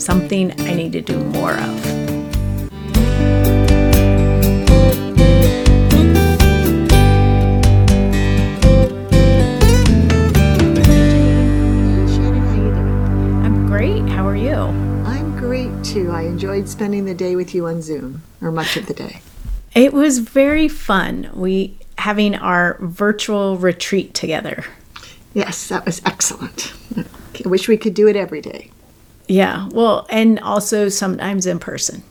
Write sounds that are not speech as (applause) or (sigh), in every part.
something I need to do more of. Shannon, how you doing? I'm great. How are you? I'm great too. I enjoyed spending the day with you on Zoom, or much of the day. It was very fun. We having our virtual retreat together. Yes, that was excellent. (laughs) I wish we could do it every day. Yeah. Well, and also sometimes in person.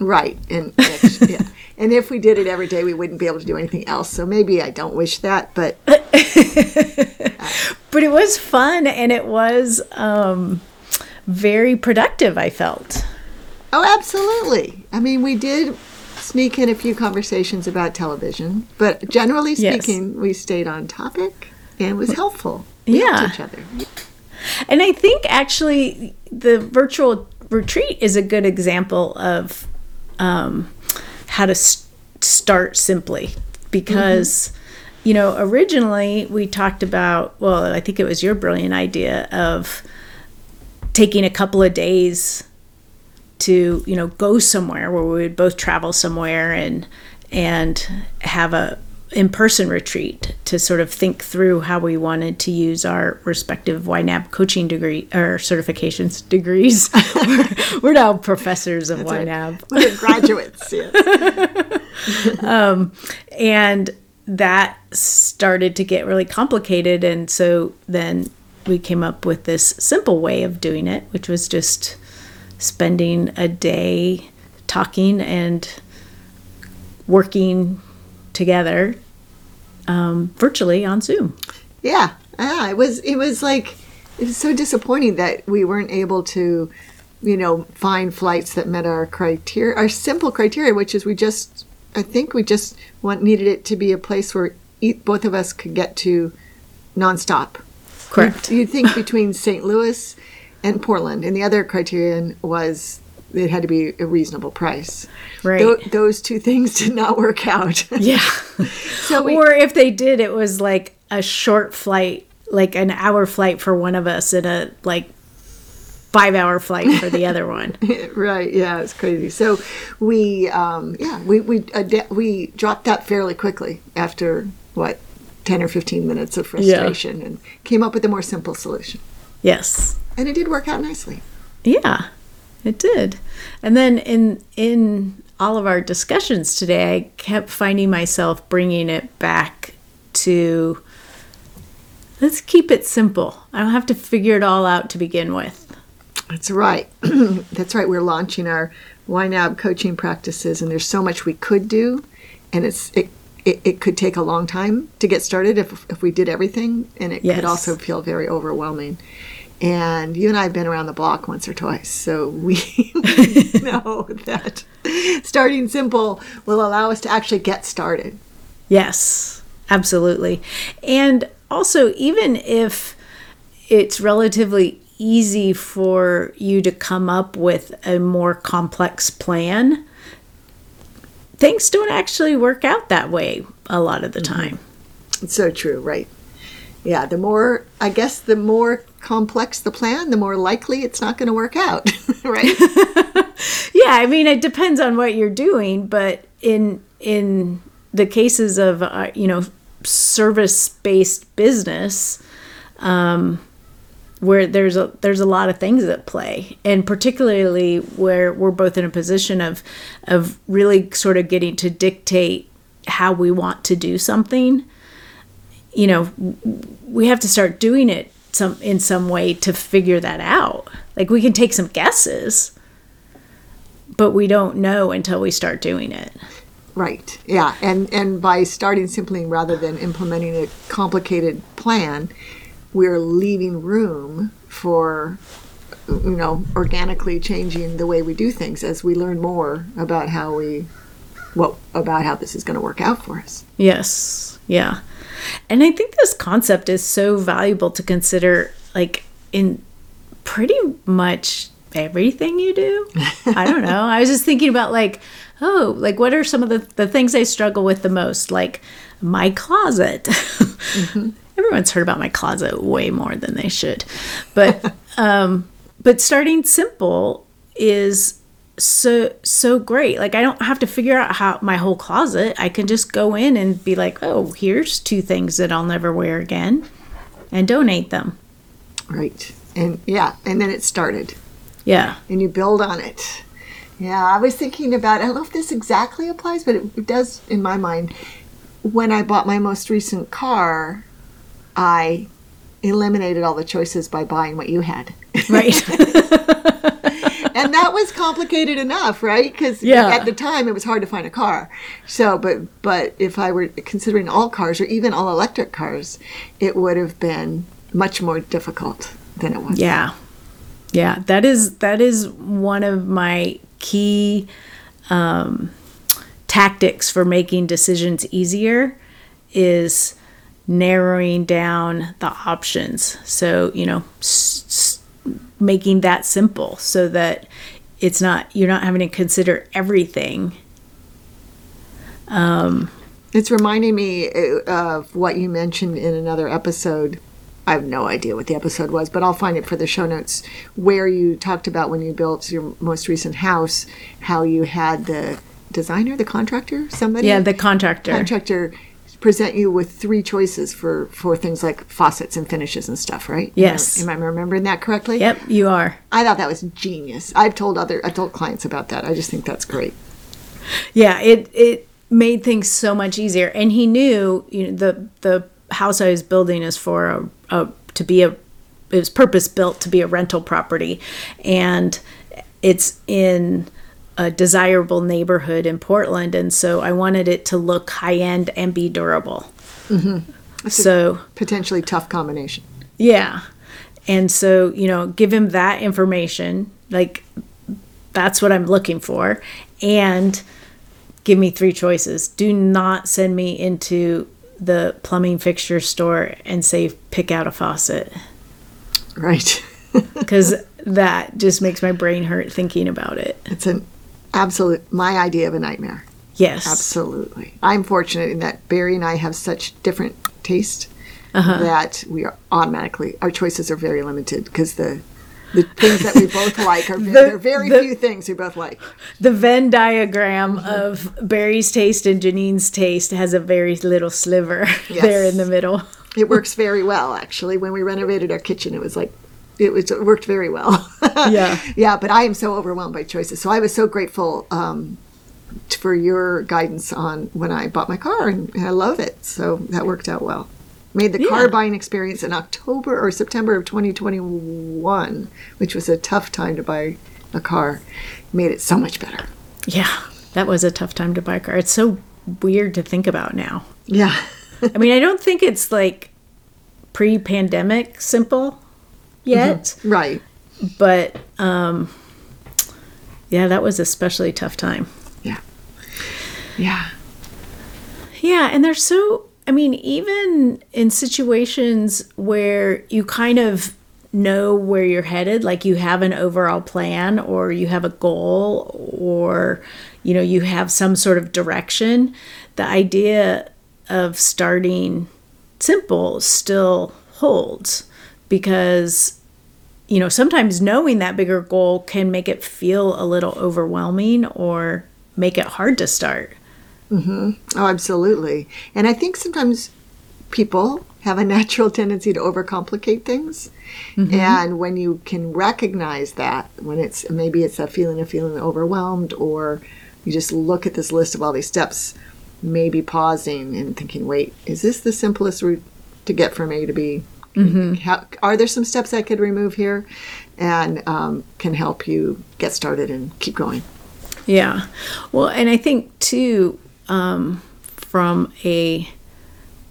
Right, and (laughs) yeah, and if we did it every day, we wouldn't be able to do anything else. So maybe I don't wish that, but (laughs) But it was fun and it was um very productive, I felt. oh, absolutely. I mean, we did sneak in a few conversations about television, but generally Yes. speaking, we stayed on topic and was helpful. We Yeah. each other. And I think actually the virtual retreat is a good example of um, how to s- start simply. Because, you know, originally we talked about, well, I think it was your brilliant idea of taking a couple of days to, you know, go somewhere where we would both travel somewhere and, and have a, in-person retreat to sort of think through how we wanted to use our respective YNAB coaching degree or certifications degrees. (laughs) we're, we're now professors of YNAB. (laughs) We're graduates, yes. (laughs) Um, and that started to get really complicated. And so then we came up with this simple way of doing it, which was just spending a day talking and working together um, virtually on Zoom. Yeah, yeah. It was. It was like it was so disappointing that we weren't able to, you know, find flights that met our criteria, our simple criteria, which is we just. I think we just want needed it to be a place where e- both of us could get to nonstop. Correct. You'd think between St. Louis and Portland, and the other criterion was it had to be a reasonable price. Right. Tho- those two things (laughs) did not work out. Yeah. (laughs) so we, or if they did, it was like a short flight, like an hour flight for one of us and a like five hour flight for the other one. (laughs) right yeah it's crazy so we um yeah we we ad- we dropped that fairly quickly after what 10 or 15 minutes of frustration and came up with a more simple solution Yes. and it did work out nicely Yeah, it did. And then in in all of our discussions today, I kept finding myself bringing it back to let's keep it simple. I don't have to figure it all out to begin with. that's right (clears throat) that's right we're launching our YNAB coaching practices and there's so much we could do and it's it it, it could take a long time to get started if, if we did everything and it Yes. could also feel very overwhelming and you and I have been around the block once or twice, so we (laughs) know that starting simple will allow us to actually get started. Yes, absolutely. And also, even if it's relatively easy for you to come up with a more complex plan, things don't actually work out that way a lot of the mm-hmm. time. It's so true, right? Yeah, the more, I guess, the more complex the plan, the more likely it's not going to work out, (laughs) right? (laughs) Yeah, I mean it depends on what you're doing, but in in the cases of uh, you know service-based business um where there's a there's a lot of things at play and particularly where we're both in a position of of really sort of getting to dictate how we want to do something you know we have to start doing it some in some way to figure that out like we can take some guesses but we don't know until we start doing it Right. Yeah, and and by starting simply rather than implementing a complicated plan, we're leaving room for you know, organically changing the way we do things as we learn more about how we, what about how this is going to work out for us. Yes. Yeah. And I think this concept is so valuable to consider, like, in pretty much everything you do. I don't know. I was just thinking about, like, oh, like, what are some of the, the things I struggle with the most? Like, my closet. (laughs) Mm-hmm. Everyone's heard about my closet way more than they should. But, (laughs) um, but starting simple is so so great. Like i don't have to figure out how my whole closet. I can just go in and be like oh here's two things that i'll never wear again and donate them. Right. And yeah and then it started. Yeah. And you build on it. Yeah i was thinking about i don't know if this exactly applies but it, it does in my mind. When i bought my most recent car i eliminated all the choices by buying what you had. Right (laughs) (laughs) and that was complicated enough, right? Because Yeah. at the time it was hard to find a car. So, but but if I were considering all cars or even all electric cars, it would have been much more difficult than it was. yeah yeah that is that is one of my key um, tactics for making decisions easier is narrowing down the options so you know s- s- making that simple so that it's not you're not having to consider everything. It's reminding me uh, of what you mentioned in another episode. I have no idea what the episode was, but I'll find it for the show notes where you talked about when you built your most recent house, how you had the designer, the contractor, somebody, yeah the contractor. Contractor present you with three choices for for things like faucets and finishes and stuff, right? Yes. Am I, am I remembering that correctly? yep you are I thought that was genius. I've told other I've told clients about that. I just think that's great. yeah it it made things so much easier and he knew you know the the house i was building is for a, a to be a it was purpose built to be a rental property and it's in a desirable neighborhood in portland and so i wanted it to look high end and be durable mm-hmm. so Potentially tough combination. yeah. And so, you know, give him that information, like that's what I'm looking for, and give me three choices. Do not send me into the plumbing fixture store and say pick out a faucet Right. (laughs) because that just makes my brain hurt thinking about it. it's an absolute my idea of a nightmare. Yes. Absolutely. I'm fortunate in that Barry and I have such different taste Uh-huh. that we are automatically our choices are very limited because the the things that we both (laughs) like are there are very the- few things we both like. The Venn diagram of Barry's taste and Janine's taste has a very little sliver (laughs) there in the middle. It works very well actually. When we renovated our kitchen, it was like it was it worked very well. (laughs) Yeah. yeah. But I am so overwhelmed by choices. So I was so grateful um, for your guidance on when I bought my car, and, and I love it. So that worked out well. Made the car buying experience in October or September of 2021, which was a tough time to buy a car, made it so much better. Yeah, that was a tough time to buy a car. It's so weird to think about now. Yeah. I mean, I don't think it's like pre pandemic simple yet, right. but um, yeah, that was especially tough time. Yeah. Yeah. Yeah, and they're so, I mean, even in situations where you kind of know where you're headed, like you have an overall plan or you have a goal or, you know, you have some sort of direction, the idea of starting simple still holds because you know sometimes knowing that bigger goal can make it feel a little overwhelming or make it hard to start Mm-hmm. Oh, absolutely. And I think sometimes people have a (laughs) natural tendency to overcomplicate things. And when you can recognize that, when it's maybe it's a feeling of feeling overwhelmed, or you just look at this list of all these steps, maybe pausing and thinking, wait, is this the simplest route to get from A to B? How, are there some steps I could remove here? And um, can help you get started and keep going. Yeah. Well, and I think too, um, from a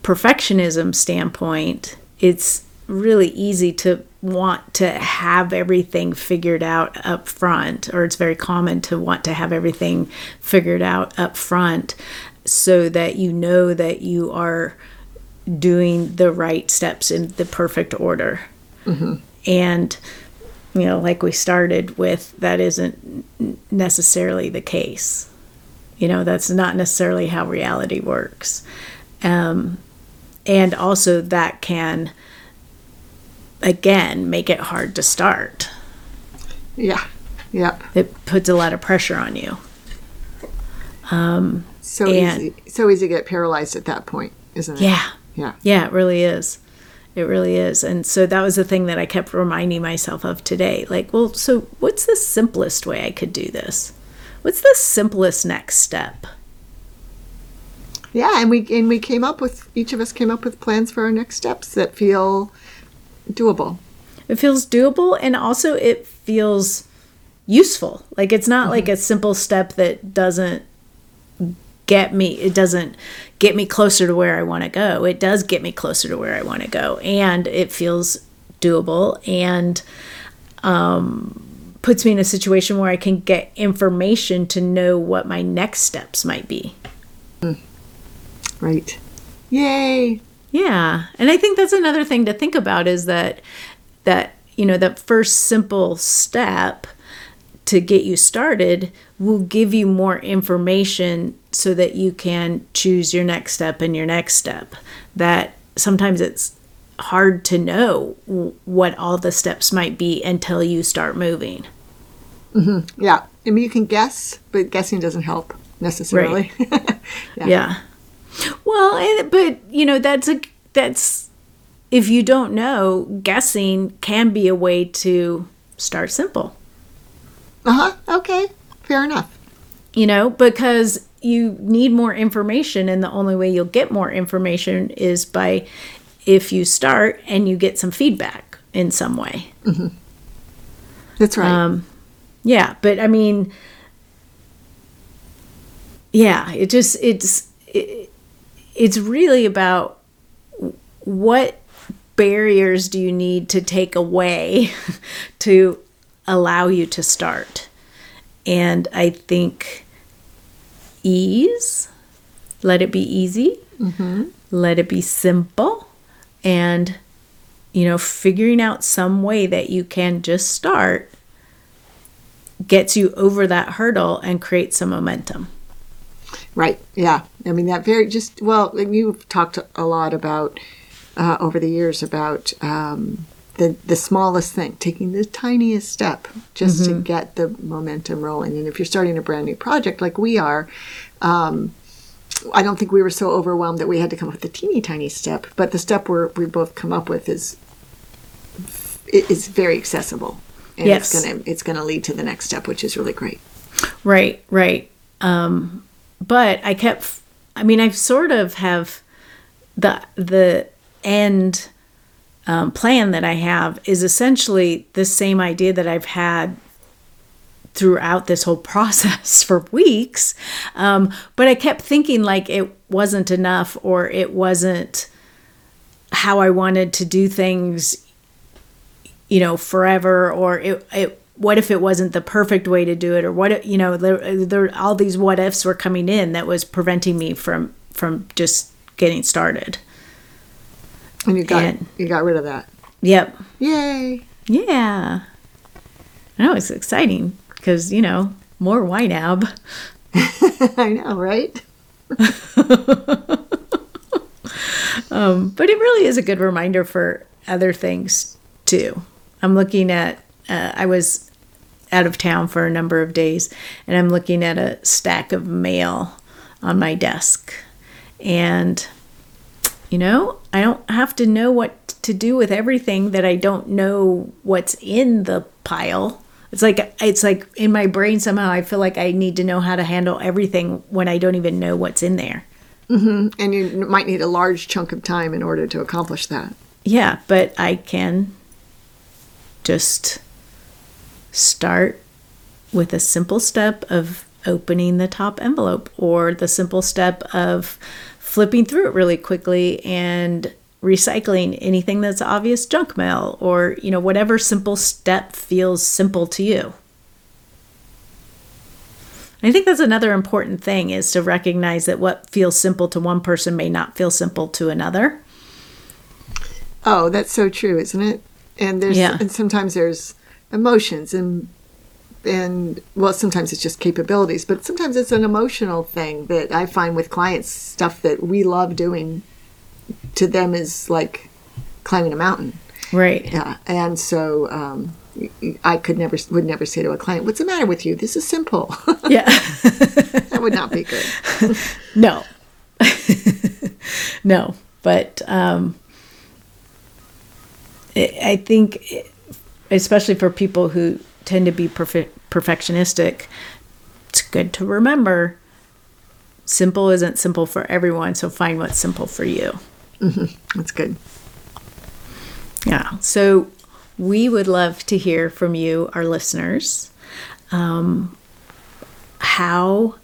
perfectionism standpoint, it's really easy to want to have everything figured out up front, or it's very common to want to have everything figured out up front so that you know that you are doing the right steps in the perfect order. And, you know, like we started with, that isn't necessarily the case. You know, that's not necessarily how reality works. Um, and also, that can, again, make it hard to start. Yeah. Yep. It puts a lot of pressure on you. So And- easy. So easy to get paralyzed at that point, isn't it? Yeah. Yeah. Yeah, it really is. It really is. And so that was the thing that I kept reminding myself of today. Like, well, so what's the simplest way I could do this? What's the simplest next step? Yeah, and we and we came up with each of us came up with plans for our next steps that feel doable. It feels doable and also it feels useful. Like it's not mm-hmm. like a simple step that doesn't get me it doesn't get me closer to where I want to go. It does get me closer to where I want to go and it feels doable and um puts me in a situation where I can get information to know what my next steps might be. Right. Yay. Yeah. And I think that's another thing to think about is that that you know that first simple step to get you started will give you more information so that you can choose your next step and your next step. That sometimes it's hard to know what all the steps might be until you start moving. Yeah. I mean, you can guess, but guessing doesn't help necessarily. (laughs) Yeah. Well, and, but you know that's a that's if you don't know, guessing can be a way to start simple. uh huh. Okay. Fair enough. You know, because you need more information and the only way you'll get more information is by if you start and you get some feedback in some way. That's right. Um, yeah, but I mean, yeah, it just it's it, it's really about what barriers do you need to take away (laughs) to allow you to start, and I think ease, let it be easy, let it be simple, and you know, figuring out some way that you can just start gets you over that hurdle and creates some momentum. Right. Yeah. I mean, that very just, well, you've talked a lot about uh, over the years about um, the, the smallest thing, taking the tiniest step just to get the momentum rolling. And if you're starting a brand new project like we are, um, I don't think we were so overwhelmed that we had to come up with a teeny tiny step, but the step we're, we both come up with is it is very accessible. And Yes. it's gonna it's gonna lead to the next step, which is really great. Right, right. Um, but I kept, I mean, I've sort of have the the end um, plan that I have is essentially the same idea that I've had throughout this whole (laughs) process for weeks. Um, but I kept thinking like it wasn't enough or it wasn't how I wanted to do things, you know, forever or it, it what if it wasn't the perfect way to do it or what you know there, there all these what ifs were coming in that was preventing me from from just getting started. And you got And- you got rid of that. Yep. Yay. Yeah. I know it's exciting because, you know, more YNAB. (laughs) I know, right? (laughs) But it really is a good reminder for other things too. I'm looking at, uh, I was out of town for a number of days and I'm looking at a stack of mail on my desk. And, you know, I don't have to know what to do with everything that I don't know what's in the pile. It's like it's like in my brain somehow I feel like I need to know how to handle everything when I don't even know what's in there. Mm-hmm. And you might need a large chunk of time in order to accomplish that. Yeah, but I can just start with a simple step of opening the top envelope or the simple step of flipping through it really quickly and recycling anything that's obvious junk mail or, you know, whatever simple step feels simple to you. I think that's another important thing is to recognize that what feels simple to one person may not feel simple to another. Oh, that's so true, isn't it? And there's Yeah. and sometimes there's emotions and and well, sometimes it's just capabilities, but sometimes it's an emotional thing that I find with clients stuff that we love doing to them is like climbing a mountain. Right. Yeah, and so um, I could never would never say to a client, "What's the matter with you? This is simple." (laughs) Yeah. that would not be good. (laughs) no. (laughs) no. But um, I think, especially for people who tend to be perfe- perfectionistic, it's good to remember simple isn't simple for everyone. So find what's simple for you. That's good. Yeah. So we would love to hear from you, our listeners. Um, how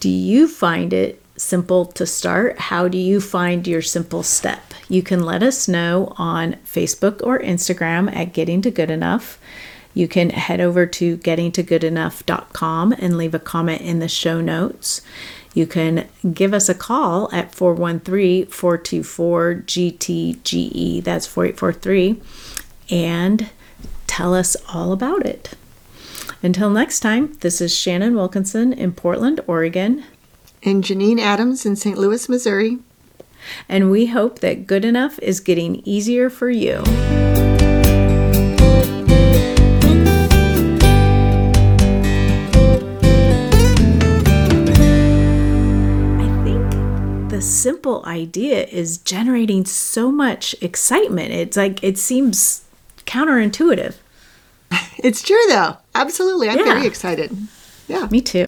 do you find it simple to start? How do you find your simple step? You can let us know on Facebook or Instagram at Getting to Good Enough. You can head over to gettingtogoodenough.com and leave a comment in the show notes. You can give us a call at 413 424 GTGE. That's 4843. And tell us all about it. Until next time, this is Shannon Wilkinson in Portland, Oregon. And Janine Adams in St. Louis, Missouri. And we hope that good enough is getting easier for you. Simple idea is generating so much excitement. It's like it seems counterintuitive. (laughs) It's true, though. Absolutely. I'm Yeah. very excited. Yeah. Me too.